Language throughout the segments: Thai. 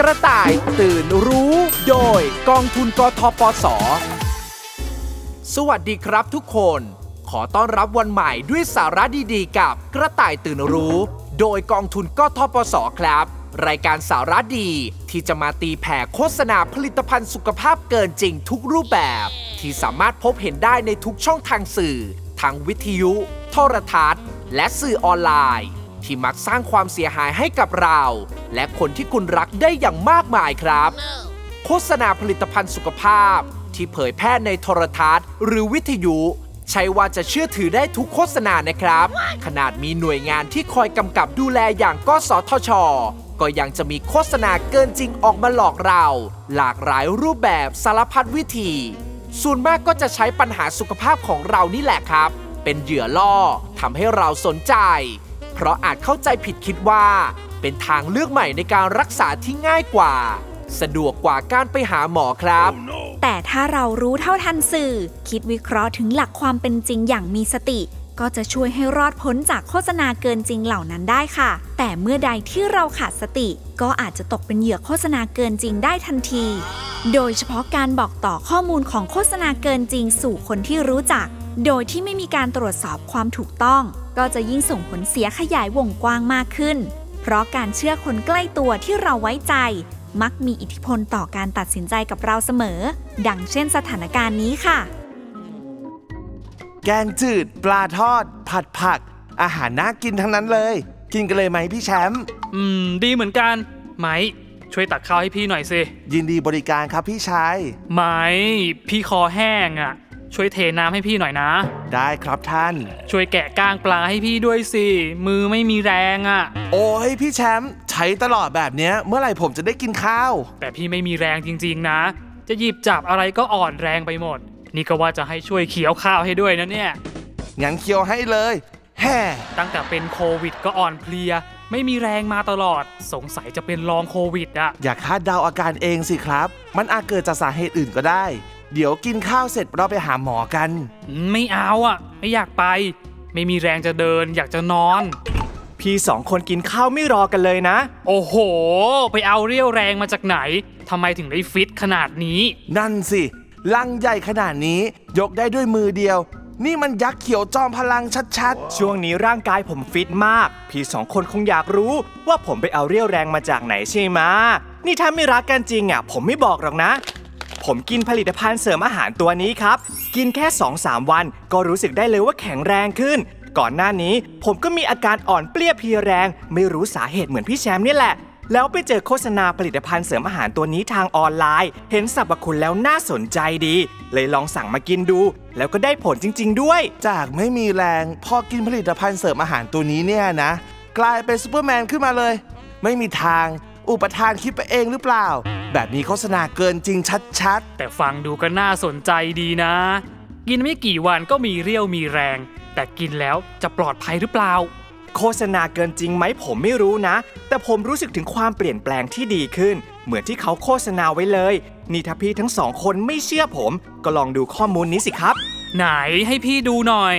กระต่ายตื่นรู้ โดยกองทุนกทปส สวัสดีครับทุกคน ขอต้อนรับวันใหม่ด้วยสาระดีๆ กับกระต่ายตื่นรู้ โดยกองทุนกทปสครับ รายการสาระดีที่จะมาตีแผ่โฆษณาผลิตภัณฑ์สุขภาพเกินจริงทุกรูปแบบ ที่สามารถพบเห็นได้ในทุกช่องทางสื่อ ทั้งวิทยุ โทรทัศน์ และสื่อออนไลน์ ที่มักสร้างความเสียหายให้กับเรา และคนที่คุณรักได้อย่างมากมายครับ โฆษณาผลิตภัณฑ์สุขภาพ ที่เผยแพร่ในโทรทัศน์ หรือวิทยุ ใช่ว่าจะเชื่อถือได้ทุกโฆษณานะครับ ขนาดมีหน่วยงานที่คอยกำกับดูแลอย่างกสทช ก็ยังจะมีโฆษณาเกินจริงออกมาหลอกเรา หลากหลายรูปแบบสารพัดวิธี ส่วนมากก็จะใช้ปัญหาสุขภาพของเรานี่แหละครับ เป็นเหยื่อล่อทำให้เราสนใจ เพราะอาจเข้าใจผิดคิดว่า เป็นทางเลือกใหม่ในการรักษาที่ง่ายกว่า สะดวกกว่าการไปหาหมอครับ แต่ถ้าเรารู้เท่าทันสื่อ คิดวิเคราะห์ถึงหลักความเป็นจริงอย่างมีสติ ก็จะช่วยให้รอดพ้นจากโฆษณาเกินจริงเหล่านั้นได้ค่ะ แต่เมื่อใดที่เราขาดสติ ก็อาจจะตกเป็นเหยื่อโฆษณาเกินจริงได้ทันที โดยเฉพาะการบอกต่อข้อมูลของโฆษณาเกินจริงสู่คนที่รู้จัก โดยที่ไม่มีการตรวจสอบความถูกต้อง ก็จะยิ่งส่งผลเสียขยายวงกว้างมากขึ้น เพราะการเชื่อคนใกล้ตัวที่เราไว้ใจ มักมีอิทธิพลต่อการตัดสินใจกับเราเสมอ ดังเช่นสถานการณ์นี้ค่ะ แกงจืด ปลาทอด ผัดผัก อาหารน่ากินทั้งนั้นเลย กินกันเลยไหมพี่แชมป์อืม ดีเหมือนกัน ไหม ช่วยตักข้าวให้พี่หน่อยสิ ยินดีบริการครับพี่ชาย ไหม พี่คอแห้งอะ่ะ ช่วยเทน้ำให้พี่หน่อยนะ ได้ครับท่าน ช่วยแกะก้างปลาให้พี่ด้วยสิ มือไม่มีแรงอะ่ะ โอ้ยพี่แชมป์ใช้ตลอดแบบเนี้ยเมื่อไหร่ผมจะได้กินข้าว แต่พี่ไม่มีแรงจริงๆนะ จะหยิบจับอะไรก็อ่อนแรงไปหมด นี่ก็ว่าจะให้ช่วยเคี้ยวข้าวให้ด้วยนะเนี่ย งั้นเคี้ยวให้เลยแฮ่ตั้งแต่เป็นโควิดก็อ่อนเพลีย ไม่มีแรงมาตลอด สงสัยจะเป็นลองโควิดอะอย่าคาดเดาอาการเองสิครับ มันอาจเกิดจากสาเหตุอื่นก็ได้ เดี๋ยวกินข้าวเสร็จเราไปหาหมอกันอืมไม่เอาอะไม่อยากไป ไม่มีแรงจะเดินอยากจะนอน พี่สองคนกินข้าวไม่รอกันเลยนะ โอ้โห ไปเอาเรี่ยวแรงมาจากไหนทำไมถึงได้ฟิตขนาดนี้ นั่นสิ ลังใหญ่ขนาดนี้ ยกได้ด้วยมือเดียว นี่มันยักษ์เขียวจอมพลังชัดช่วงนี้ร่างกายผมฟิตมาก พี่สองคนคงอยากรู้ว่าผมไปเอาเรี่ยวแรงมาจากไหนใช่ไหมะนี่ถ้าไม่รักกันจริงอะ ผมไม่บอกหรอกนะ ผมกินผลิตภัณฑ์เสริมอาหารตัวนี้ครับ กินแค่ 2-3 วัน ก็รู้สึกได้เลยว่าแข็งแรงขึ้น ก่อนหน้านี้ผมก็มีอาการอ่อนเปลี้ยเพลียแรง ไม่รู้สาเหตุเหมือนพี่แชมป์นี่แหละ แล้วไปเจอโฆษณาผลิตภัณฑ์เสริมอาหารตัวนี้ทางออนไลน์ เห็นสรรพคุณแล้วน่าสนใจดี เลยลองสั่งมากินดู แล้วก็ได้ผลจริง ๆ ด้วย จากไม่มีแรงพอกินผลิตภัณฑ์เสริมอาหารตัวนี้เนี่ยนะ กลายเป็นซูเปอร์แมนขึ้นมาเลย ไม่มีทาง อุปทานคิดไปเองหรือเปล่า แบบนี้โฆษณาเกินจริงชัดแต่ฟังดูก็น่าสนใจดีนะ กินไม่กี่วันก็มีเรี่ยวมีแรง แต่กินแล้วจะปลอดภัยหรือเปล่า โฆษณาเกินจริงไหมผมไม่รู้นะ แต่ผมรู้สึกถึงความเปลี่ยนแปลงที่ดีขึ้น เหมือนที่เขาโฆษณาไว้เลย นี่ถ้าพี่ทั้งสองคนไม่เชื่อผม ก็ลองดูข้อมูลนี้สิครับ ไหนให้พี่ดูหน่อย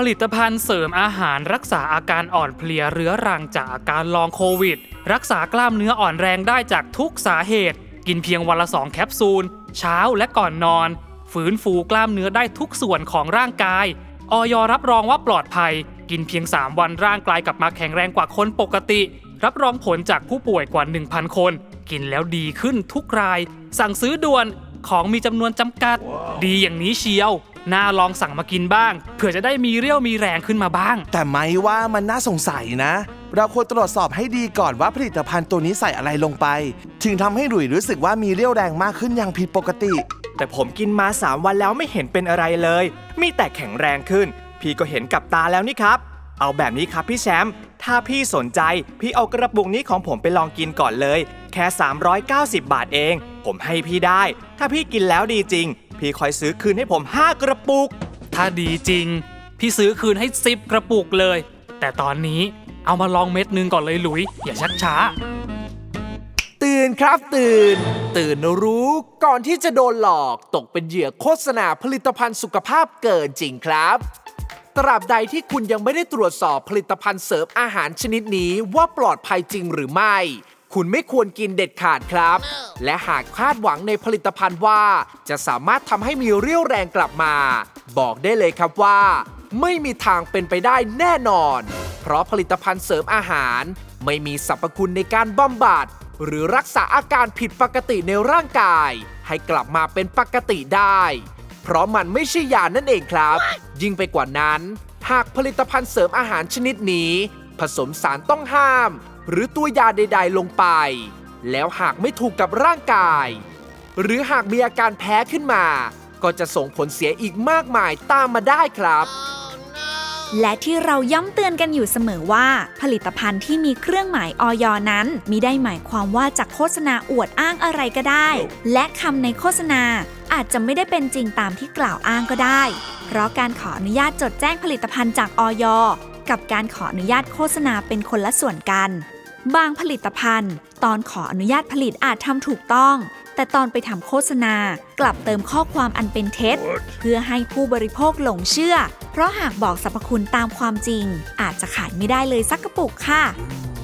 ผลิตภัณฑ์เสริมอาหารรักษาอาการอ่อนเพลียเรื้อรังจากอาการลองโควิด รักษากล้ามเนื้ออ่อนแรงได้จากทุกสาเหตุ กินเพียงวันละสองแคปซูล เช้าและก่อนนอน ฟื้นฟูกล้ามเนื้อได้ทุกส่วนของร่างกาย ออยรับรองว่าปลอดภัย กินเพียง 3 วันร่างกายกลับมาแข็งแรงกว่าคนปกติ รับรองผลจากผู้ป่วยกว่า 1,000 คน กินแล้วดีขึ้นทุกราย สั่งซื้อด่วนของมีจำนวนจำกัด ดีอย่างนี้เชียว น่าลองสั่งมากินบ้าง เผื่อจะได้มีเรี่ยวมีแรงขึ้นมาบ้างๆแต่ไม่ว่ามันน่าสงสัยนะ เราควรตรวจสอบให้ดีก่อนว่าผลิตภัณฑ์ตัวนี้ใส่อะไรลงไป ถึงทำให้หลุยรู้สึกว่ามีเรี่ยวแรงมากขึ้นอย่างผิดปกติ แต่ผมกินมา 3 วันแล้วไม่เห็นเป็นอะไรเลย มีแต่แข็งแรงขึ้น พี่ก็เห็นกับตาแล้วนี่ครับ เอาแบบนี้ครับพี่แชมป์ ถ้าพี่สนใจ พี่เอากระปุกนี้ของผมไปลองกินก่อนเลย แค่ 390 บาทเอง ผมให้พี่ได้ ถ้าพี่กินแล้วดีจริง พี่คอยซื้อคืนให้ผม 5 กระปุก ถ้าดีจริง พี่ซื้อคืนให้10กระปุกเลย แต่ตอนนี้เอามาลองเม็ดหนึงก่อนเลยหลุย อย่าชักช้า ตื่นครับตื่น ตื่นรู้ก่อนที่จะโดนหลอกตกเป็นเหยื่อโฆษณาผลิตภัณฑ์สุขภาพเกินจริงครับ ตราบใดที่คุณยังไม่ได้ตรวจสอบผลิตภัณฑ์เสริมอาหารชนิดนี้ว่าปลอดภัยจริงหรือไม่ คุณไม่ควรกินเด็ดขาดครับ และหากคาดหวังในผลิตภัณฑ์ว่า จะสามารถทำให้มีเรี่ยวแรงกลับมา บอกได้เลยครับว่า ไม่มีทางเป็นไปได้แน่นอน เพราะผลิตภัณฑ์เสริมอาหาร ไม่มีสรรพคุณในการบำบัดหรือรักษาอาการผิดปกติในร่างกาย ให้กลับมาเป็นปกติได้ เพราะมันไม่ใช่ยานั่นเองครับ ยิ่งไปกว่านั้น หากผลิตภัณฑ์เสริมอาหารชนิดนี้ ผสมสารต้องห้าม หรือตัวยาใด ๆ ลงไป แล้วหากไม่ถูกกับร่างกาย หรือหากมีอาการแพ้ขึ้นมา ก็จะส่งผลเสียอีกมากมายตามมาได้ครับ และที่เราย้ำเตือนกันอยู่เสมอว่า ผลิตภัณฑ์ที่มีเครื่องหมายออยนั้นมิได้หมายความว่าจะโฆษณาอวดอ้างอะไรก็ได้ และคำในโฆษณาอาจจะไม่ได้เป็นจริงตามที่กล่าวอ้างก็ได้ เพราะการขออนุญาตจดแจ้งผลิตภัณฑ์จากออยกับการขออนุญาตโฆษณาเป็นคนละส่วนกัน บางผลิตภัณฑ์ ตอนขออนุญาตผลิตอาจทำถูกต้อง แต่ตอนไปทำโฆษณากลับเติมข้อความอันเป็นเท็จ เพื่อให้ผู้บริโภคหลงเชื่อ เพราะหากบอกสรรพคุณตามความจริง อาจจะขายไม่ได้เลยสักกระปุกค่ะ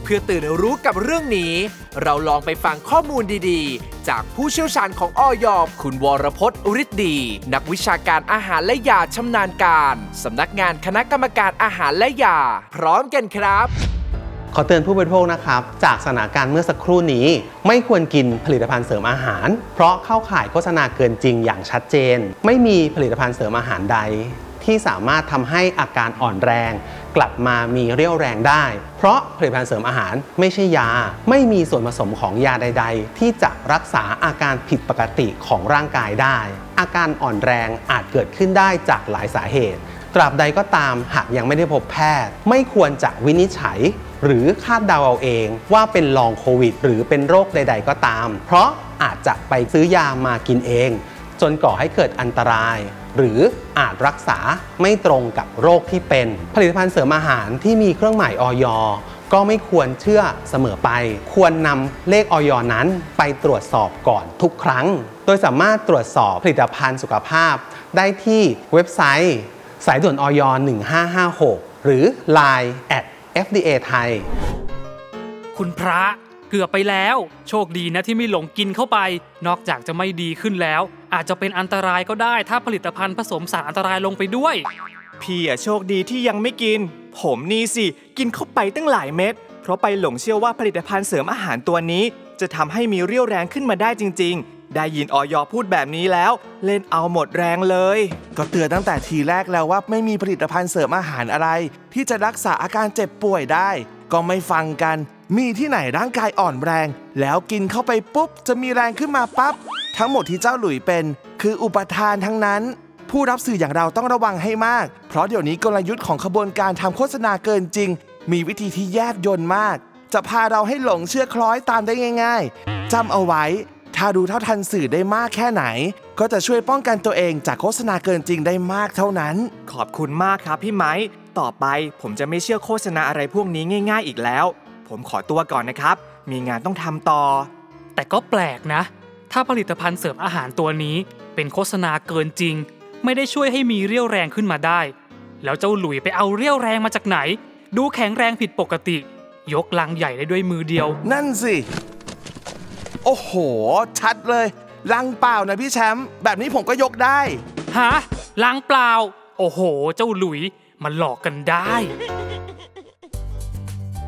เพื่อตื่นรู้กับเรื่องนี้ เราลองไปฟังข้อมูลดีๆ จากผู้เชี่ยวชาญของออยคุณวรพจน์ฤทธิ์ดี นักวิชาการอาหารและยาชำนาญการสำนักงานคณะกรรมการอาหารและยา พร้อมกันครับ ขอเตือนผู้บริโภคนะครับ จากสถานการณ์เมื่อสักครู่นี้ ไม่ควรกินผลิตภัณฑ์เสริมอาหาร เพราะเข้าข่ายโฆษณาเกินจริงอย่างชัดเจน ไม่มีผลิตภัณฑ์เสริมอาหารใด ที่สามารถทำให้อาการอ่อนแรง กลับมามีเรี่ยวแรงได้ เพราะผลิตภัณฑ์เสริมอาหารไม่ใช่ยา ไม่มีส่วนผสมของยาใด ๆ ที่จะรักษาอาการผิดปกติของร่างกายได้ อาการอ่อนแรงอาจเกิดขึ้นได้จากหลายสาเหตุ ตราบใดก็ตามหากยังไม่ได้พบแพทย์ ไม่ควรจะวินิจฉัย หรือคาดเดาเอาเองว่าเป็นลองโควิด หรือเป็นโรคใด ๆ ก็ตาม เพราะอาจจะไปซื้อยามากินเอง จนก่อให้เกิดอันตราย หรืออาจรักษาไม่ตรงกับโรคที่เป็น ผลิตภัณฑ์เสริมอาหารที่มีเครื่องหมายออยก็ไม่ควรเชื่อเสมอไป ควรนำเลขออยนั้นไปตรวจสอบก่อนทุกครั้ง โดยสามารถตรวจสอบผลิตภัณฑ์สุขภาพ ได้ที่เว็บไซต์ สายด่วนออย1556 หรือ Line at FDA ไทย คุณพระเกือบไปแล้ว โชคดีนะที่ไม่หลงกินเข้าไป นอกจากจะไม่ดีขึ้นแล้ว อาจจะเป็นอันตรายก็ได้ถ้าผลิตภัณฑ์ผสมสารอันตรายลงไปด้วย พี่อะโชคดีที่ยังไม่กิน ผมนี่สิ กินเข้าไปตั้งหลายเม็ด เพราะไปหลงเชื่อว่าผลิตภัณฑ์เสริมอาหารตัวนี้ จะทำให้มีเรี่ยวแรงขึ้นมาได้จริง ๆ ได้ยินออยอพูดแบบนี้แล้ว เล่นเอาหมดแรงเลย ก็เตือนตั้งแต่ทีแรกแล้วว่าไม่มีผลิตภัณฑ์เสริมอาหารอะไร ที่จะรักษาอาการเจ็บป่วยได้ ก็ไม่ฟังกัน มีที่ไหนร่างกายอ่อนแรง แล้วกินเข้าไปปุ๊บ จะมีแรงขึ้นมาปั๊บทั้งหมดที่เจ้าหลุยเป็น คืออุปทานทั้งนั้น ผู้รับสื่ออย่างเราต้องระวังให้มาก เพราะเดี๋ยวนี้กลยุทธ์ของขบวนการทำโฆษณาเกินจริง มีวิธีที่แยบยนต์มาก จะพาเราให้หลงเชื่อคล้อยตามได้ง่าย ๆจำเอาไว้ ถ้ารู้เท่าทันสื่อได้มากแค่ไหน ก็จะช่วยป้องกันตัวเองจากโฆษณาเกินจริงได้มากเท่านั้น ขอบคุณมากครับพี่ไม้ ต่อไปผมจะไม่เชื่อโฆษณาอะไรพวกนี้ง่าย ๆ อีกแล้ว ผมขอตัวก่อนนะครับ มีงานต้องทำต่อ แต่ก็แปลกนะ ถ้าผลิตภัณฑ์เสริมอาหารตัวนี้ เป็นโฆษณาเกินจริง ไม่ได้ช่วยให้มีเรี่ยวแรงขึ้นมาได้ แล้วเจ้าหลุยไปเอาเรี่ยวแรงมาจากไหน ดูแข็งแรงผิดปกติ ยกลังใหญ่ได้ด้วยมือเดียว นั่นสิ โอ้โห ชัดเลย ลังเปล่านะพี่แชมป์แบบนี้ผมก็ยกได้ ฮะล้างเปล่า โอ้โห เจ้าหลุยมันหลอกกันได้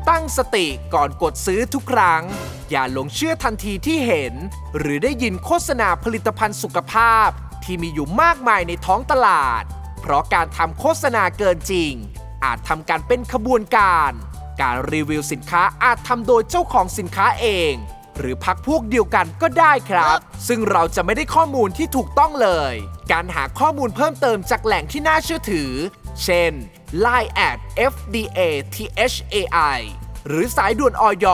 ตั้งสติก่อนกดซื้อทุกครั้ง อย่าหลงเชื่อทันทีที่เห็น หรือได้ยินโฆษณาผลิตภัณฑ์สุขภาพ ที่มีอยู่มากมายในท้องตลาด เพราะการทำโฆษณาเกินจริง อาจทำการเป็นขบวนการ การรีวิวสินค้าอาจทำโดยเจ้าของสินค้าเอง หรือพักพวกเดียวกันก็ได้ครับ ซึ่งเราจะไม่ได้ข้อมูลที่ถูกต้องเลย การหาข้อมูลเพิ่มเติมจากแหล่งที่น่าเชื่อถือ เช่น Line at FDA THAI หรือสายด่วนออย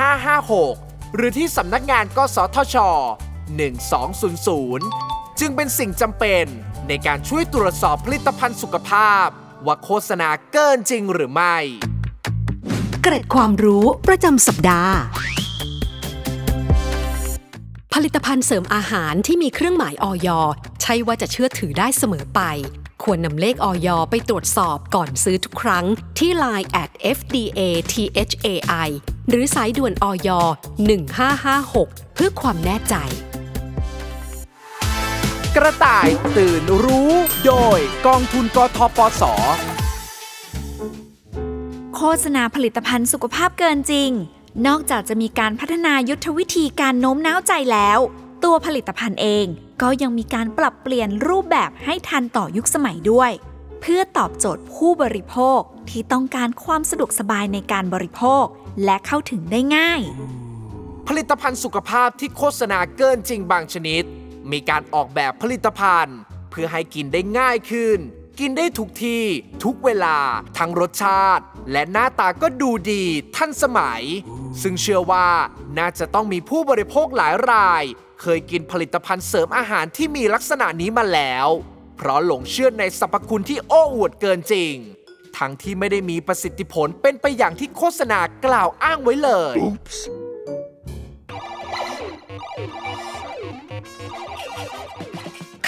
1556 หรือที่สำนักงานกสทช 1200 จึงเป็นสิ่งจำเป็นในการช่วยตรวจสอบผลิตภัณฑ์สุขภาพ ว่าโฆษณาเกินจริงหรือไม่ เกร็ดความรู้ประจำสัปดาห์ ผลิตภัณฑ์เสริมอาหารที่มีเครื่องหมายออยใช่ว่าจะเชื่อถือได้เสมอไป ควรนำเลขออยไปตรวจสอบก่อนซื้อทุกครั้งที่ Line at fda thai หรือสายด่วนออย1556 เพื่อความแน่ใจ กระต่ายตื่นรู้ โดยกองทุนกทปส โฆษณาผลิตภัณฑ์สุขภาพเกินจริง นอกจากจะมีการพัฒนายุทธวิธีการโน้มน้าวใจแล้ว ตัวผลิตภัณฑ์เองก็ยังมีการปรับเปลี่ยนรูปแบบให้ทันต่อยุคสมัยด้วย เพื่อตอบโจทย์ผู้บริโภคที่ต้องการความสะดวกสบายในการบริโภค และเข้าถึงได้ง่าย ผลิตภัณฑ์สุขภาพที่โฆษณาเกินจริงบางชนิด มีการออกแบบผลิตภัณฑ์ เพื่อให้กินได้ง่ายขึ้น กินได้ทุกที่ ทุกเวลา ทั้งรสชาติ และหน้าตาก็ดูดีทันสมัย ซึ่งเชื่อว่าน่าจะต้องมีผู้บริโภคหลายราย เคยกินผลิตภัณฑ์เสริมอาหารที่มีลักษณะนี้มาแล้ว เพราะหลงเชื่อในสรรพคุณที่โอ้อวดเกินจริง ทั้งที่ไม่ได้มีประสิทธิผลเป็นไปอย่างที่โฆษณากล่าวอ้างไว้เลย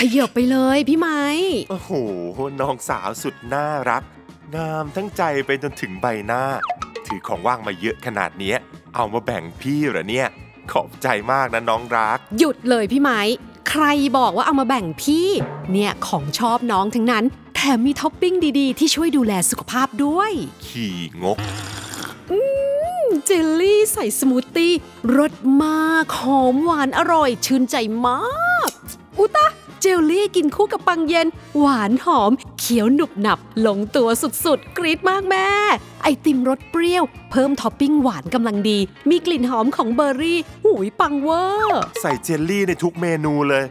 ขยบไปเลยพี่ไม้ โอ้โห น้องสาวสุดน่ารัก งามทั้งใจไปจนถึงใบหน้า ถือของว่างมาเยอะขนาดเนี้ย เอามาแบ่งพี่เหรอเนี่ย ขอบใจมากนะน้องรัก หยุดเลยพี่ไม้ ใครบอกว่าเอามาแบ่งพี่ เนี่ยของชอบน้องทั้งนั้น แถมมีท็อปปิ้งดีๆ ที่ช่วยดูแลสุขภาพด้วย ขี้งกเจลลี่ใส่สมูทตี้รสมากหอมหวานอร่อย ชื่นใจมาก อุตะเจลลี่กินคู่กับปังเย็น หวานหอม เคี้ยวหนุบหนับลงตัวสุดๆ กรี๊ดมากแม่ ไอติมรสเปรี้ยว เพิ่มท็อปปิ้งหวานกำลังดี มีกลิ่นหอมของเบอร์รี่ หูยปังเวอร์ ใส่เจลลี่ในทุกเมนูเลย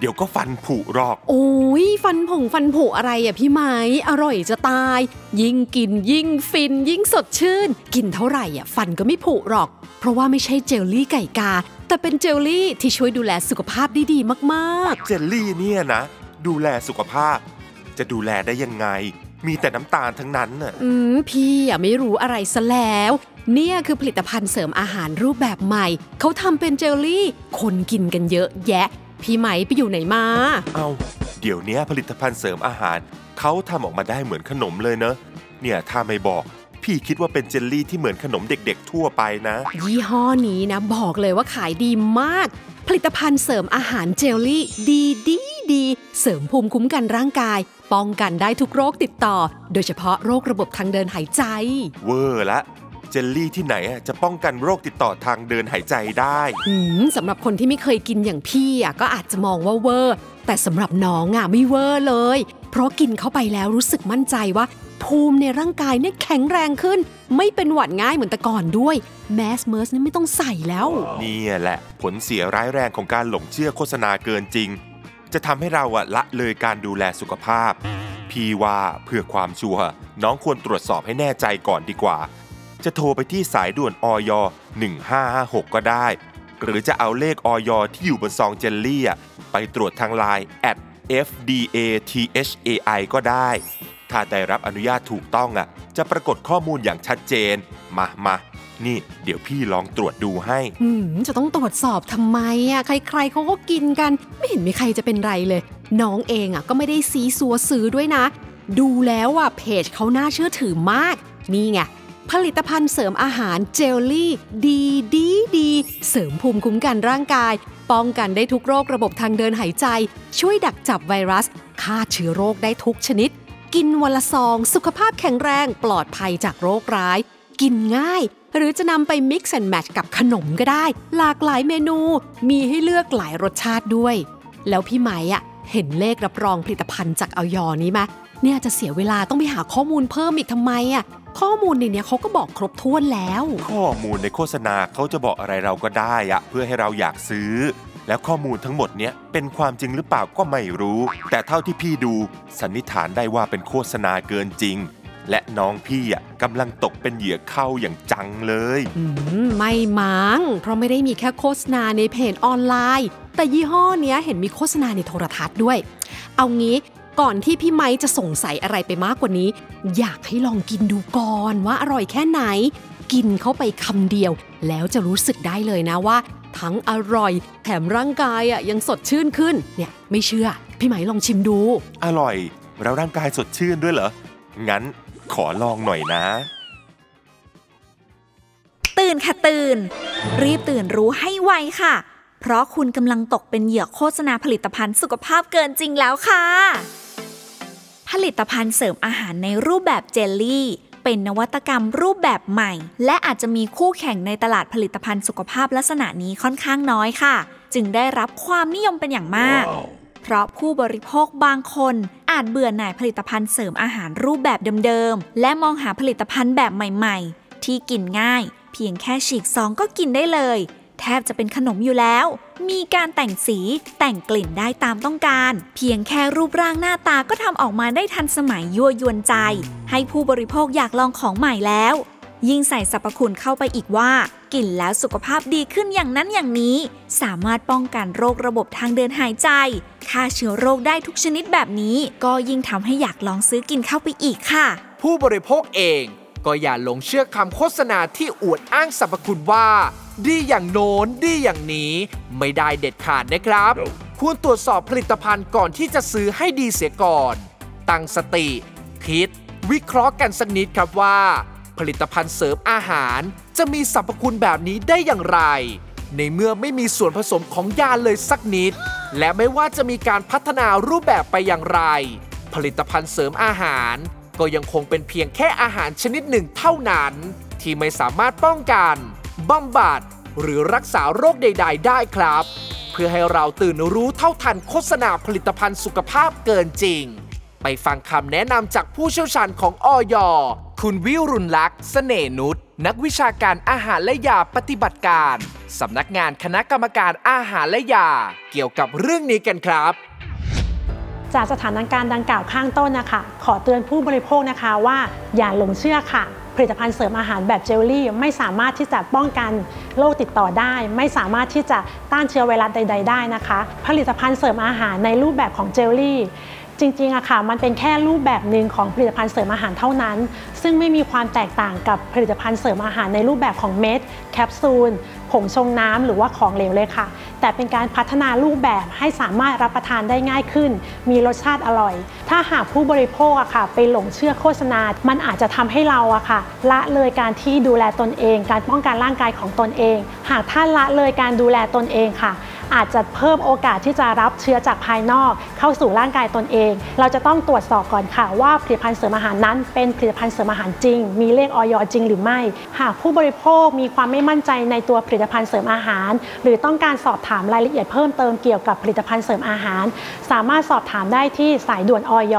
เดี๋ยวก็ฟันผุหรอก โอ้ยฟันผงฟันผุอะไรอะพี่ไม้อร่อยจะตาย ยิ่งกินยิ่งฟิน ยิ่งสดชื่น กินเท่าไหร่อะฟันก็ไม่ผุหรอก เพราะว่าไม่ใช่เจลลี่ไก่กา แต่เป็นเจลลี่ที่ช่วยดูแลสุขภาพได้ดีมากเจลลี่เนี่ยนะ ดูแลสุขภาพ จะดูแลได้ยังไง มีแต่น้ำตาลทั้งนั้นน่ะ ๆ อืมพี่อะไม่รู้อะไรซะแล้ว เนี่ยคือผลิตภัณฑ์เสริมอาหารรูปแบบใหม่ เขาทำเป็นเจลลี่ คนกินกันเยอะแยะ พี่ไหมไปอยู่ไหนมา เอาเดี๋ยวเนี้ยผลิตภัณฑ์เสริมอาหาร เขาทำออกมาได้เหมือนขนมเลยเนอะ เนี่ยถ้าไม่บอก พี่คิดว่าเป็นเจลลี่ที่เหมือนขนมเด็กๆ ทั่วไปนะ ยี่ห้อนี้นะ บอกเลยว่าขายดีมาก ผลิตภัณฑ์เสริมอาหารเจลลี่ ดีดีดี เสริมภูมิคุ้มกันร่างกาย ป้องกันได้ทุกโรคติดต่อ โดยเฉพาะโรคระบบทางเดินหายใจ เวอร์ละ เจลลี่ที่ไหนอะจะป้องกันโรคติดต่อทางเดินหายใจได้ อืมสำหรับคนที่ไม่เคยกินอย่างพี่อะก็อาจจะมองว่าเวอร์ แต่สำหรับน้องอะไม่เวอร์เลย เพราะกินเข้าไปแล้วรู้สึกมั่นใจว่า ภูมิในร่างกายเนี่ยแข็งแรงขึ้น ไม่เป็นหวัดง่ายเหมือนแต่ก่อนด้วยแมสเมอร์สนี่ไม่ต้องใส่แล้วนี่แหละ ผลเสียร้ายแรงของการหลงเชื่อโฆษณาเกินจริง จะทำให้เราอะละเลยการดูแลสุขภาพ พี่ว่าเพื่อความชัวร์น้องควรตรวจสอบให้แน่ใจก่อนดีกว่า จะโทรไปที่สายด่วนอย 1556 ก็ได้ หรือจะเอาเลขอยที่อยู่บนซองเจลลี่ไปตรวจทางไลน์ at fdathai ก็ได้ ถ้าได้รับอนุญาตถูกต้องอะ จะปรากฏข้อมูลอย่างชัดเจน มามานี่ เดี๋ยวพี่ลองตรวจดูให้ อืม จะต้องตรวจสอบทำไมอะ ใครๆเขาก็กินกัน ไม่เห็นมีใครจะเป็นไรเลย น้องเองอะ ก็ไม่ได้ซีซัวซื้อด้วยนะ ดูแล้วอะ เพจเขาน่าเชื่อถือมาก นี่ไง ผลิตภัณฑ์เสริมอาหารเจลลี่ ดีดีดีเสริมภูมิคุ้มกันร่างกาย ป้องกันได้ทุกโรคระบบทางเดินหายใจ ช่วยดักจับไวรัสฆ่าเชื้อโรคได้ทุกชนิด กินวันละซอง สุขภาพแข็งแรงปลอดภัยจากโรคร้าย กินง่าย หรือจะนำไป mix and match กับขนมก็ได้ หลากหลายเมนู มีให้เลือกหลายรสชาติด้วย แล้วพี่ไหมอะเห็นเลขรับรองผลิตภัณฑ์จากออยนี้ไหมเนี่ยจะเสียเวลาต้องไปหาข้อมูลเพิ่มอีกทำไมอะ ข้อมูลในเนี้ยเขาก็บอกครบถ้วนแล้ว ข้อมูลในโฆษณาเขาจะบอกอะไรเราก็ได้อะเพื่อให้เราอยากซื้อ แล้วข้อมูลทั้งหมดเนี้ยเป็นความจริงหรือเปล่าก็ไม่รู้ แต่เท่าที่พี่ดูสันนิษฐานได้ว่าเป็นโฆษณาเกินจริง และน้องพี่อะกำลังตกเป็นเหยื่อเข้าอย่างจังเลย อืมไม่มั้งเพราะไม่ได้มีแค่โฆษณาในเพจออนไลน์ แต่ยี่ห้อเนี้ยเห็นมีโฆษณาในโทรทัศน์ด้วย เอางี้ ก่อนที่พี่ไม้จะสงสัยอะไรไปมากกว่านี้ อยากให้ลองกินดูก่อนว่าอร่อยแค่ไหน กินเข้าไปคำเดียว แล้วจะรู้สึกได้เลยนะว่า ทั้งอร่อยแถมร่างกายอะยังสดชื่นขึ้น เนี่ยไม่เชื่อ พี่ไหมลองชิมดู อร่อยแล้วร่างกายสดชื่นด้วยเหรอ งั้นขอลองหน่อยนะ ตื่นค่ะตื่น รีบตื่นรู้ให้ไวค่ะ เพราะคุณกำลังตกเป็นเหยื่อโฆษณาผลิตภัณฑ์สุขภาพเกินจริงแล้วค่ะ ผลิตภัณฑ์เสริมอาหารในรูปแบบเจลลี่ เป็นนวัตกรรมรูปแบบใหม่ และอาจจะมีคู่แข่งในตลาดผลิตภัณฑ์สุขภาพลักษณะนี้ค่อนข้างน้อยค่ะ จึงได้รับความนิยมเป็นอย่างมากเพราะผู้บริโภคบางคนอาจเบื่อหน่ายผลิตภัณฑ์เสริมอาหารรูปแบบเดิมๆ และมองหาผลิตภัณฑ์แบบใหม่ๆ ที่กินง่าย เพียงแค่ฉีกซองก็กินได้เลย แทบจะเป็นขนมอยู่แล้ว มีการแต่งสีแต่งกลิ่นได้ตามต้องการ เพียงแค่รูปร่างหน้าตาก็ทำออกมาได้ทันสมัยยั่วยวนใจ ให้ผู้บริโภคอยากลองของใหม่แล้ว ยิ่งใส่สรรพคุณเข้าไปอีกว่า กินแล้วสุขภาพดีขึ้นอย่างนั้นอย่างนี้ สามารถป้องกันโรคระบบทางเดินหายใจฆ่าเชื้อโรคได้ทุกชนิดแบบนี้ ก็ยิ่งทำให้อยากลองซื้อกินเข้าไปอีกค่ะ ผู้บริโภคเองก็อย่าหลงเชื่อคำโฆษณาที่อวดอ้างสรรพคุณว่า ดีอย่างโน้นดีอย่างนี้ ไม่ได้เด็ดขาดนะครับ ควรตรวจสอบผลิตภัณฑ์ก่อนที่จะซื้อให้ดีเสียก่อน ตั้งสติ คิด วิเคราะห์กันสักนิดครับว่า ผลิตภัณฑ์เสริมอาหาร จะมีสรรพคุณแบบนี้ได้อย่างไร ในเมื่อไม่มีส่วนผสมของยาเลยสักนิด และไม่ว่าจะมีการพัฒนารูปแบบไปอย่างไร ผลิตภัณฑ์เสริมอาหาร ก็ยังคงเป็นเพียงแค่อาหารชนิดหนึ่งเท่านั้น ที่ไม่สามารถป้องกัน บำบัดหรือรักษาโรคใด ๆ ได้ครับ เพื่อให้เราตื่นรู้เท่าทันโฆษณาผลิตภัณฑ์สุขภาพเกินจริง ไปฟังคำแนะนำจากผู้เชี่ยวชาญของอยคุณวิรุณลักษณ์เสน่นุชนักวิชาการอาหารและยาปฏิบัติการ สำนักงานคณะกรรมการอาหารและยา เกี่ยวกับเรื่องนี้กันครับ จากสถานการณ์ดังกล่าวข้างต้นนะคะ ขอเตือนผู้บริโภคนะคะว่าอย่าหลงเชื่อค่ะ ผลิตภัณฑ์เสริมอาหารแบบเจลลี่ ไม่สามารถที่จะป้องกันโรคติดต่อได้ ไม่สามารถที่จะต้านเชื้อไวรัสใด ๆ ได้นะคะ ผลิตภัณฑ์เสริมอาหารในรูปแบบของเจลลี่ จริงๆอะค่ะมันเป็นแค่รูปแบบหนึ่งของผลิตภัณฑ์เสริมอาหารเท่านั้น ซึ่งไม่มีความแตกต่างกับผลิตภัณฑ์เสริมอาหารในรูปแบบของเม็ดแคปซูล ผงชงน้ำหรือว่าของเหลวเลยค่ะ แต่เป็นการพัฒนารูปแบบให้สามารถรับประทานได้ง่ายขึ้น มีรสชาติอร่อย ถ้าหากผู้บริโภคอะค่ะ ไปหลงเชื่อโฆษณา มันอาจจะทำให้เราอะค่ะ ละเลยการที่ดูแลตนเอง การป้องกันร่างกายของตนเอง หากท่านละเลยการดูแลตนเองค่ะ อาจจะเพิ่มโอกาสที่จะรับเชื้อจากภายนอก เข้าสู่ร่างกายตนเอง เราจะต้องตรวจสอบก่อนค่ะว่าผลิตภัณฑ์เสริมอาหารนั้น เป็นผลิตภัณฑ์เสริมอาหารจริง มีเลขออยจริงหรือไม่ หากผู้บริโภคมีความไม่มั่นใจในตัวผลิตภัณฑ์เสริมอาหาร หรือต้องการสอบถามรายละเอียดเพิ่มเติมเกี่ยวกับผลิตภัณฑ์เสริมอาหาร สามารถสอบถามได้ที่สายด่วนออย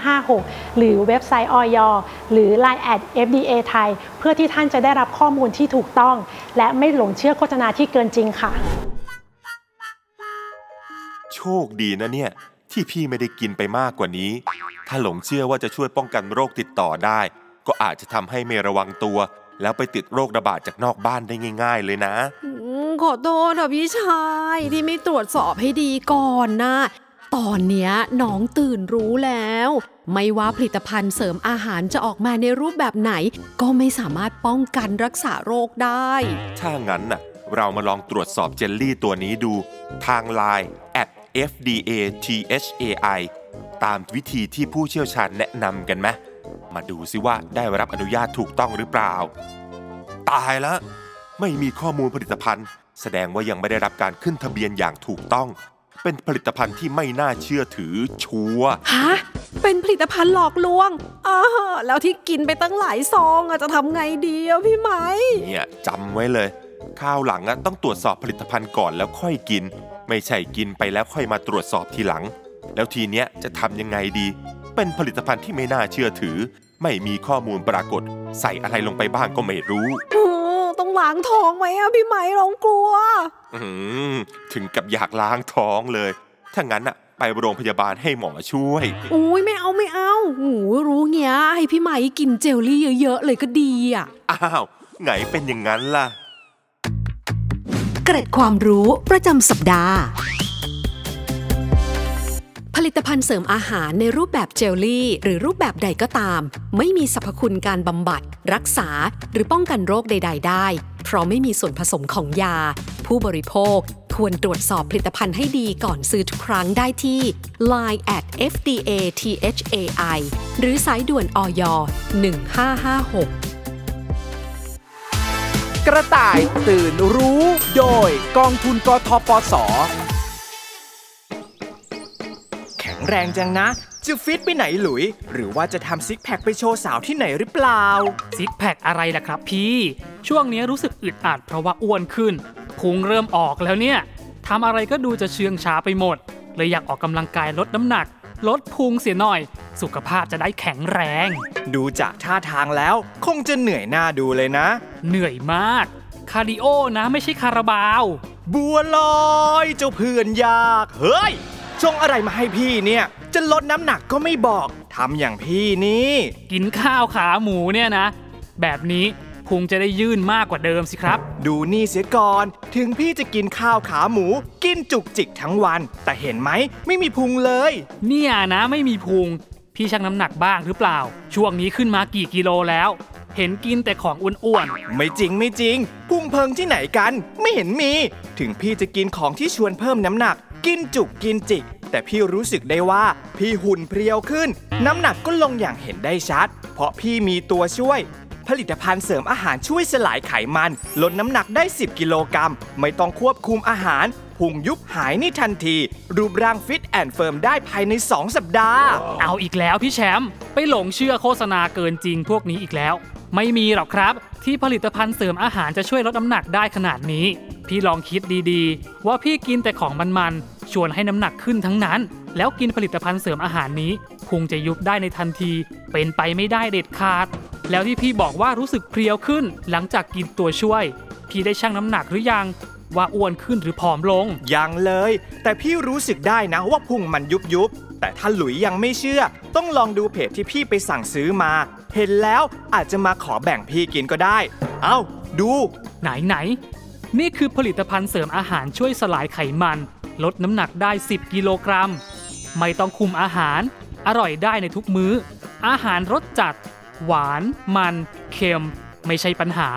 1556 หรือเว็บไซต์ออยหรือ Line แอด FDA ไทย เพื่อที่ท่านจะได้รับข้อมูลที่ถูกต้อง และไม่หลงเชื่อโฆษณาที่เกินจริงค่ะ คดีนะเนี่ย ที่พี่ไม่ได้กินไปมากกว่านี้ ถ้าหลงเชื่อว่าจะช่วยป้องกันโรคติดต่อได้ ก็อาจจะทำให้ไม่ระวังตัว แล้วไปติดโรคระบาดจากนอกบ้านได้ง่าย ๆ เลยนะอืมขอโทษค่ะพี่ชายที่ไม่ตรวจสอบให้ดีก่อนนะ ตอนเนี้ยน้องตื่นรู้แล้ว ไม่ว่าผลิตภัณฑ์เสริมอาหารจะออกมาในรูปแบบไหน ก็ไม่สามารถป้องกันรักษาโรคได้ ถ้างั้นน่ะ เรามาลองตรวจสอบเจลลี่ตัวนี้ดู ทาง Line at FDA THAI ตามวิธีที่ผู้เชี่ยวชาญแนะนำกันไหมมาดูซิว่าได้รับอนุญาตถูกต้องหรือเปล่า ตายแล้ว ไม่มีข้อมูลผลิตภัณฑ์ แสดงว่ายังไม่ได้รับการขึ้นทะเบียนอย่างถูกต้อง เป็นผลิตภัณฑ์ที่ไม่น่าเชื่อถือชัวร์ฮะ เป็นผลิตภัณฑ์หลอกลวงอ่าแล้วที่กินไปตั้งหลายซองอะจะทำไงดีอะพี่ไหม เนี่ยจำไว้เลยข้าวหลังอะต้องตรวจสอบผลิตภัณฑ์ก่อนแล้วค่อยกิน ไม่ใช่กินไปแล้วค่อยมาตรวจสอบทีหลัง แล้วทีเนี้ยจะทำยังไงดี เป็นผลิตภัณฑ์ที่ไม่น่าเชื่อถือ ไม่มีข้อมูลปรากฏ ใส่อะไรลงไปบ้างก็ไม่รู้โอ้ต้องล้างท้องไหมอะพี่ไหมร้องกลัว อืมถึงกับอยากล้างท้องเลย ถ้างั้นอะไปโรงพยาบาลให้หมอช่วย อุ้ยไม่เอาไม่เอาโอ้รู้เงี้ยให้พี่ไหมกินเจลลี่เยอะๆเลยก็ดีอะ อ้าว ไงเป็นอย่างนั้นล่ะเก ร็ดความรู้ประจำสัปดาห์ ผลิตภัณฑ์เสริมอาหารในรูปแบบเจลลี่ หรือรูปแบบใดก็ตาม ไม่มีสรรพคุณการบำบัด รักษา หรือป้องกันโรคใด ๆ ได้ เพเพราะไม่มีส่วนผสมของยา ผู้บริโภคควรตรวจสอบผลิตภัณฑ์ให้ดีก่อนซื้อทุกครั้งได้ที่ line at fda thai หรือสายด่วนอย1556 กระต่ายตื่นรู้ โดยกองทุนกทปส แข็งแรงจังนะ จะฟิตไปไหนหลุย หรือว่าจะทำซิกแพคไปโชว์สาวที่ไหนหรือเปล่า ซิกแพคอะไรล่ะครับพี่ ช่วงนี้รู้สึกอึดอัดเพราะว่าอ้วนขึ้นพุงเริ่มออกแล้วเนี่ยทำอะไรก็ดูจะเชื่องช้าไปหมด เลยอยากออกกำลังกายลดน้ำหนัก ลดพุงเสียหน่อย สุขภาพจะได้แข็งแรง ดูจากท่าทางแล้ว คงจะเหนื่อยหน้าดูเลยนะ เหนื่อยมาก คาร์ดิโอนะไม่ใช่คาราบาว บัวลอยเจ้าเพื่อนยาก เฮ้ยชงอะไรมาให้พี่เนี่ย จะลดน้ำหนักก็ไม่บอกทำอย่างพี่นี่ กินข้าวขาหมูเนี่ยนะ แบบนี้ พุงจะได้ยื่นมากกว่าเดิมสิครับ ดูนี่เสียก่อน ถึงพี่จะกินข้าวขาหมู กินจุกจิกทั้งวัน แต่เห็นไหมไม่มีพุงเลย เนี่ยนะไม่มีพุง พี่ชั่งน้ำหนักบ้างหรือเปล่า ช่วงนี้ขึ้นมากี่กิโลแล้ว เห็นกินแต่ของอ้วนไม่จริงไม่จริง พุงเพิงที่ไหนกัน ไม่เห็นมี ถึงพี่จะกินของที่ชวนเพิ่มน้ำหนัก กินจุกกินจิก แต่พี่รู้สึกได้ว่า พี่หุ่นเพรียวขึ้น น้ำหนักก็ลงอย่างเห็นได้ชัด เพราะพี่มีตัวช่วย ผลิตภัณฑ์เสริมอาหารช่วยสลายไขมัน ลดน้ำหนักได้ 10 กิโลกรัม ไม่ต้องควบคุมอาหารพุงยุบหายในทันที รูปร่าง fit and firm ได้ภายใน 2 สัปดาห์ เอาอีกแล้วพี่แชมป์ไปหลงเชื่อโฆษณาเกินจริงพวกนี้อีกแล้ว ไม่มีหรอกครับ ที่ผลิตภัณฑ์เสริมอาหารจะช่วยลดน้ำหนักได้ขนาดนี้ พี่ลองคิดดีๆ ว่าพี่กินแต่ของมันๆ ชวนให้น้ำหนักขึ้นทั้งนั้น แล้วกินผลิตภัณฑ์เสริมอาหารนี้พุงจะยุบได้ในทันที เป็นไปไม่ได้เด็ดขาด แล้วที่พี่บอกว่ารู้สึกเพรียวขึ้น หลังจากกินตัวช่วย พี่ได้ชั่งน้ำหนักหรือยัง ว่าอ้วนขึ้นหรือผอมลง ยังเลย แต่พี่รู้สึกได้นะว่าพุงมันยุบยุบๆแต่ถ้าหลุยยังไม่เชื่อ ต้องลองดูเพจที่พี่ไปสั่งซื้อมา เห็นแล้วอาจจะมาขอแบ่งพี่กินก็ได้ เอ้า ดู ไหนไหน นี่คือผลิตภัณฑ์เสริมอาหารช่วยสลายไขมัน ลดน้ำหนักได้ 10 กิโลกรัม ไม่ต้องคุมอาหาร อร่อยได้ในทุกมื้อ อาหารรสจัด หวาน มัน เค็ม ไม่ใช่ปัญหา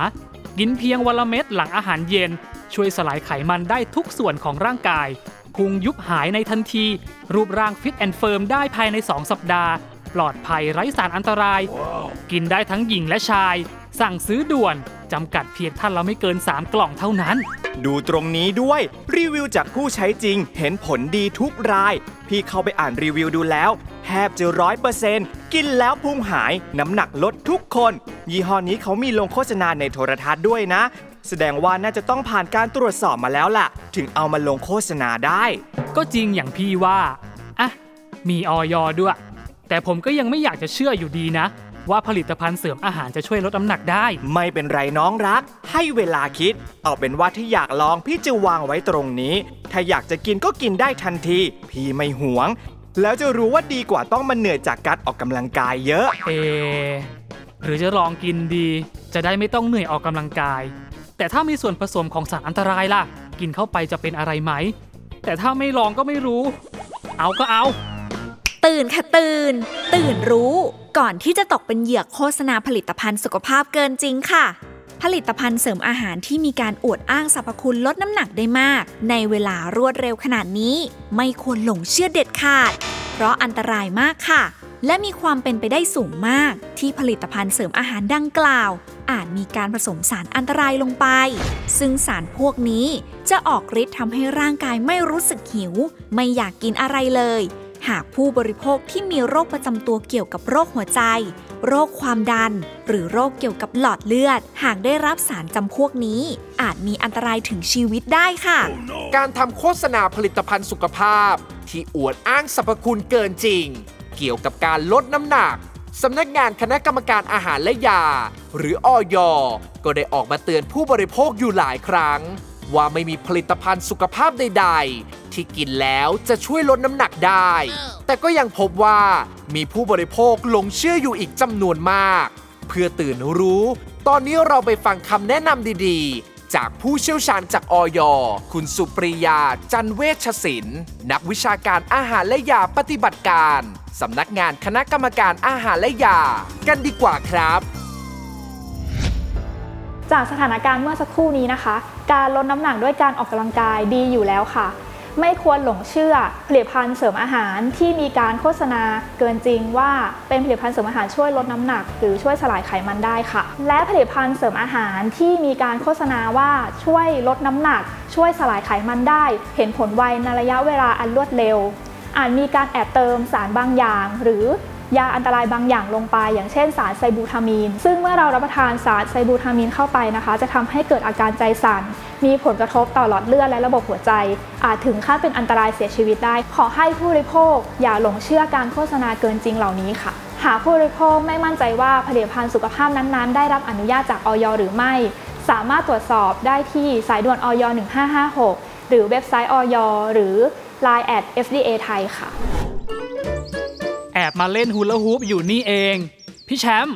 กินเพียงวันละเม็ดหลังอาหารเย็น ช่วยสลายไขมันได้ทุกส่วนของร่างกายพุงยุบหายในทันที รูปร่าง fit and firm ได้ภายใน 2 สัปดาห์ ปลอดภัยไร้สารอันตรายกินได้ทั้งหญิงและชาย สั่งซื้อด่วน จำกัดเพียงท่านละไม่เกิน 3 กล่องเท่านั้น ดูตรงนี้ด้วย รีวิวจากผู้ใช้จริง เห็นผลดีทุกราย พี่เข้าไปอ่านรีวิวดูแล้วแทบจะร้อยเปอร์เซนต์กินแล้วพุงหายน้ำหนักลดทุกคน ยี่ห้อนี้เขามีลงโฆษณาในโทรทัศน์ด้วยนะ แสดงว่าน่าจะต้องผ่านการตรวจสอบมาแล้วล่ะ ถึงเอามาลงโฆษณาได้ ก็จริงอย่างพี่ว่า อะ มีออยด้วย แต่ผมก็ยังไม่อยากจะเชื่ออยู่ดีนะ ว่าผลิตภัณฑ์เสริมอาหารจะช่วยลดน้ำหนักได้ ไม่เป็นไรน้องรัก ให้เวลาคิด เอาเป็นว่าถ้าอยากลองพี่จะวางไว้ตรงนี้ ถ้าอยากจะกินก็กินได้ทันที พี่ไม่หวง แล้วจะรู้ว่าดีกว่าต้องมาเหนื่อยจากการออกกำลังกายเยอะ เอ หรือจะลองกินดี จะได้ไม่ต้องเหนื่อยออกกำลังกาย แต่ถ้ามีส่วนผสมของสารอันตรายล่ะ กินเข้าไปจะเป็นอะไรไหม แต่ถ้าไม่ลองก็ไม่รู้ เอาก็เอา ตื่นค่ะตื่น ตื่นรู้ ก่อนที่จะตกเป็นเหยื่อโฆษณาผลิตภัณฑ์สุขภาพเกินจริงค่ะ ผลิตภัณฑ์เสริมอาหารที่มีการอวดอ้างสรรพคุณลดน้ำหนักได้มาก ในเวลารวดเร็วขนาดนี้ ไม่ควรหลงเชื่อเด็ดขาด เพราะอันตรายมากค่ะ และมีความเป็นไปได้สูงมาก ที่ผลิตภัณฑ์เสริมอาหารดังกล่าว อาจมีการผสมสารอันตรายลงไป ซึ่งสารพวกนี้จะออกฤทธิ์ทำให้ร่างกายไม่รู้สึกหิว ไม่อยากกินอะไรเลย หากผู้บริโภคที่มีโรคประจำตัวเกี่ยวกับโรคหัวใจ โรคความดัน หรือโรคเกี่ยวกับหลอดเลือด หากได้รับสารจำพวกนี้ อาจมีอันตรายถึงชีวิตได้ค่ะการทำโฆษณาผลิตภัณฑ์สุขภาพ ที่อวดอ้างสรรพคุณเกินจริง เกี่ยวกับการลดน้ำหนักสำนักงานคณะกรรมการอาหารและยา หรืออยก็ได้ออกมาเตือนผู้บริโภคอยู่หลายครั้ง ว่าไม่มีผลิตภัณฑ์สุขภาพใด ๆ ที่กินแล้วจะช่วยลดน้ำหนักได้ แต่ก็ยังพบว่ามีผู้บริโภคหลงเชื่ออยู่อีกจำนวนมาก เพื่อตื่นรู้ ตอนนี้เราไปฟังคำแนะนำดีๆ จากผู้เชี่ยวชาญจากออยคุณสุปริยา จันเวชศิลป์นักวิชาการอาหารและยาปฏิบัติการสำนักงานคณะกรรมการอาหารและยา กันดีกว่าครับ จากสถานการณ์เมื่อสักครู่นี้นะคะ การลดน้ำหนักด้วยการออกกำลังกายดีอยู่แล้วค่ะ ไม่ควรหลงเชื่อผลิตภัณฑ์เสริมอาหารที่มีการโฆษณาเกินจริงว่าเป็นผลิตภัณฑ์เสริมอาหารช่วยลดน้ำหนัก หรือช่วยสลายไขมันได้ค่ะ และผลิตภัณฑ์เสริมอาหารที่มีการโฆษณาว่าช่วยลดน้ำหนัก ช่วยสลายไขมันได้ เห็นผลไวในระยะเวลาอันรวดเร็วอาจมีการแอบเติมสารบางอย่าง หรือ ยาอันตรายบางอย่างลงไป อย่างเช่นสารไซบูทามีน ซึ่งเมื่อเรารับประทานสารไซบูทามีนเข้าไปนะคะ จะทำให้เกิดอาการใจสั่นมีผลกระทบต่อหลอดเลือดและระบบหัวใจ อาจถึงขั้นเป็นอันตรายเสียชีวิตได้ ขอให้ผู้บริโภค อย่าหลงเชื่อการโฆษณาเกินจริงเหล่านี้ค่ะ หากผู้บริโภคไม่มั่นใจว่าผลิตภัณฑ์สุขภาพนั้นๆ ได้รับอนุญาตจากออยหรือไม่ สามารถตรวจสอบได้ที่สายด่วนออย1556 หรือเว็บไซต์ออยหรือ Line at FDA ไทยค่ะ แอบมาเล่นฮูลาฮูปอยู่นี่เอง พี่แชมป์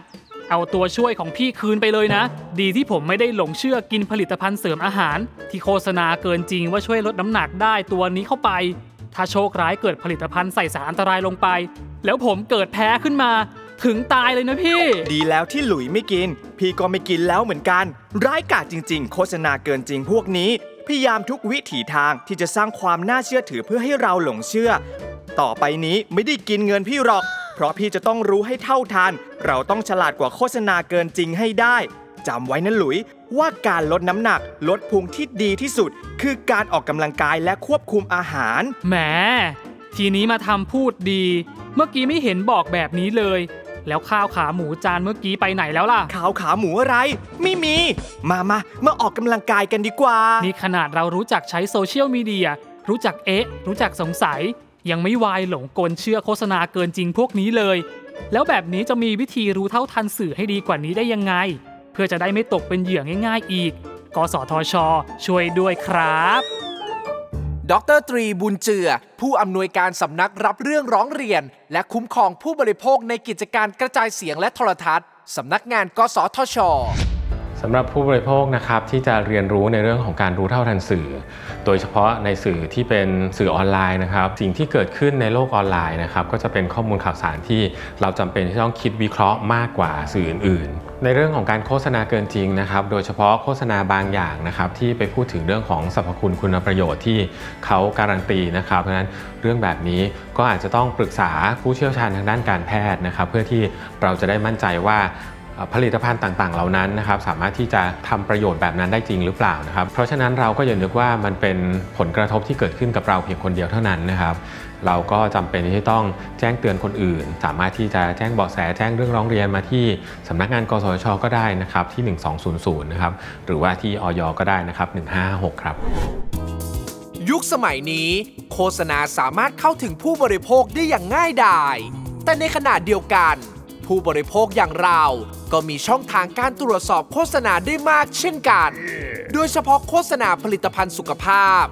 เอาตัวช่วยของพี่คืนไปเลยนะ ดีที่ผมไม่ได้หลงเชื่อกินผลิตภัณฑ์เสริมอาหาร ที่โฆษณาเกินจริงว่าช่วยลดน้ำหนักได้ตัวนี้เข้าไป ถ้าโชคร้ายเกิดผลิตภัณฑ์ใส่สารอันตรายลงไป แล้วผมเกิดแพ้ขึ้นมา ถึงตายเลยนะพี่ ดีแล้วที่หลุยไม่กิน พี่ก็ไม่กินแล้วเหมือนกัน ร้ายกาจจริง ๆ โฆษณาเกินจริงพวกนี้พยายามทุกวิถีทางที่จะสร้างความน่าเชื่อถือเพื่อให้เราหลงเชื่อ ต่อไปนี้ไม่ได้กินเงินพี่หรอก เพราะพี่จะต้องรู้ให้เท่าทัน เราต้องฉลาดกว่าโฆษณาเกินจริงให้ได้จำไว้นะหลุย ว่าการลดน้ำหนักลดพุงที่ดีที่สุด คือการออกกำลังกายและควบคุมอาหาร แหม ทีนี้มาทำพูดดี เมื่อกี้ไม่เห็นบอกแบบนี้เลย แล้วข้าวขาหมูจานเมื่อกี้ไปไหนแล้วล่ะ ขาวขาหมูอะไร ไม่มี มามามาออกกำลังกายกันดีกว่า นี่ขนาดเรารู้จักใช้โซเชียลมีเดีย รู้จักเอ๊ะ รู้จักสงสัย ยังไม่วายหลงกลเชื่อโฆษณาเกินจริงพวกนี้เลย แล้วแบบนี้จะมีวิธีรู้เท่าทันสื่อให้ดีกว่านี้ได้ยังไง เพื่อจะได้ไม่ตกเป็นเหยื่อง่าย ๆ อีก กสทช ช่วยด้วยครับดรตรีบุญเจือ ผู้อำนวยการสำนักรับเรื่องร้องเรียน และคุ้มครองผู้บริโภคในกิจการกระจายเสียงและโทรทัศน์สำนักงานกสทช สำหรับผู้บริโภคนะครับที่จะเรียนรู้ในเรื่องของการรู้เท่าทันสื่อ โดยเฉพาะในสื่อที่เป็นสื่อออนไลน์นะครับ สิ่งที่เกิดขึ้นในโลกออนไลน์นะครับก็จะเป็นข้อมูลข่าวสารที่เราจำเป็นที่ต้องคิดวิเคราะห์มากกว่าสื่ออื่นๆ ในเรื่องของการโฆษณาเกินจริงนะครับ โดยเฉพาะโฆษณาบางอย่างนะครับที่ไปพูดถึงเรื่องของสรรพคุณคุณประโยชน์ที่เขาการันตีนะครับ เพราะฉะนั้นเรื่องแบบนี้ก็อาจจะต้องปรึกษาผู้เชี่ยวชาญทางด้านการแพทย์นะครับ เพื่อที่เราจะได้มั่นใจว่า ผลิตภัณฑ์ต่างๆ เหล่านั้นนะครับสามารถที่จะทำประโยชน์แบบนั้นได้จริงหรือเปล่านะครับเพราะฉะนั้นเราก็อย่านึกว่ามันเป็นผลกระทบที่เกิดขึ้นกับเราเพียงคนเดียวเท่านั้นนะครับเราก็จำเป็นที่ต้องแจ้งเตือนคนอื่น สามารถที่จะแจ้งเบาะแสแจ้งเรื่องร้องเรียนมาที่สำนักงานกสชก็ได้นะครับที่ 1200นะครับหรือว่าที่ออยก็ได้นะครับ1556ครับยุคสมัยนี้โฆษณาสามารถเข้าถึงผู้บริโภคได้อย่างง่ายดาย แต่ในขณะเดียวกัน ผู้บริโภคอย่างเรา ก็มีช่องทางการตรวจสอบโฆษณาได้มากเช่นกัน โดยเฉพาะโฆษณาผลิตภัณฑ์สุขภาพ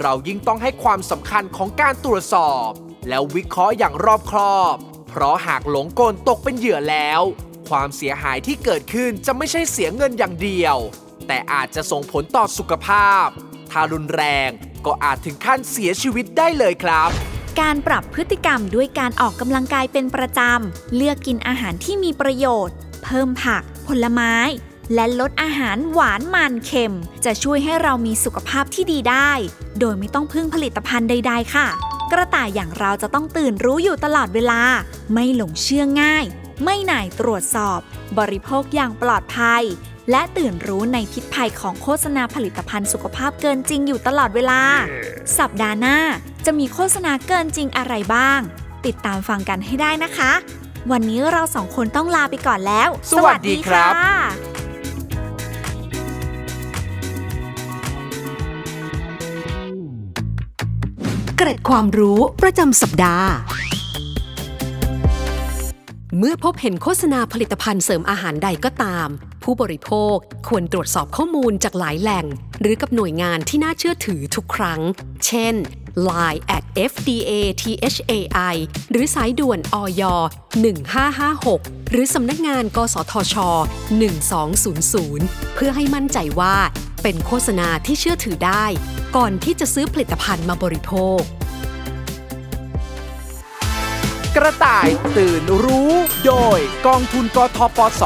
เรายิ่งต้องให้ความสำคัญของการตรวจสอบ แล้ววิเคราะห์อย่างรอบคอบ เพราะหากหลงกลตกเป็นเหยื่อแล้ว ความเสียหายที่เกิดขึ้นจะไม่ใช่เสียเงินอย่างเดียว แต่อาจจะส่งผลต่อสุขภาพ ถ้ารุนแรงก็อาจถึงขั้นเสียชีวิตได้เลยครับ การปรับพฤติกรรมด้วยการออกกำลังกายเป็นประจำ เลือกกินอาหารที่มีประโยชน์ เพิ่มผัก ผลไม้ และลดอาหารหวานมันเค็ม จะช่วยให้เรามีสุขภาพที่ดีได้ โดยไม่ต้องพึ่งผลิตภัณฑ์ใด ๆ ค่ะ กระต่ายอย่างเราจะต้องตื่นรู้อยู่ตลอดเวลา ไม่หลงเชื่อง่าย ไม่หน่ายตรวจสอบ บริโภคอย่างปลอดภัย และตื่นรู้ในพิษภัยของโฆษณาผลิตภัณฑ์สุขภาพเกินจริงอยู่ตลอดเวลา สัปดาห์หน้า จะมีโฆษณาเกินจริงอะไรบ้าง ติดตามฟังกันให้ได้นะคะ วันนี้เราสองคนต้องลาไปก่อนแล้ว สวัสดีครับะเกร็ดความรู้ประจำสัปดาห์ เมื่อพบเห็นโฆษณาผลิตภัณฑ์เสริมอาหารใดก็ตาม ผู้บริโภคควรตรวจสอบข้อมูลจากหลายแหล่ง หรือกับหน่วยงานที่น่าเชื่อถือทุกครั้ง เช่น Line at FDA THAI หรือสายด่วนอย1556 หรือสำนักงาน กสทช 1200 เพื่อให้มั่นใจว่า เป็นโฆษณาที่เชื่อถือได้ ก่อนที่จะซื้อผลิตภัณฑ์มาบริโภค กระต่ายตื่นรู้ โดยกองทุนกทปส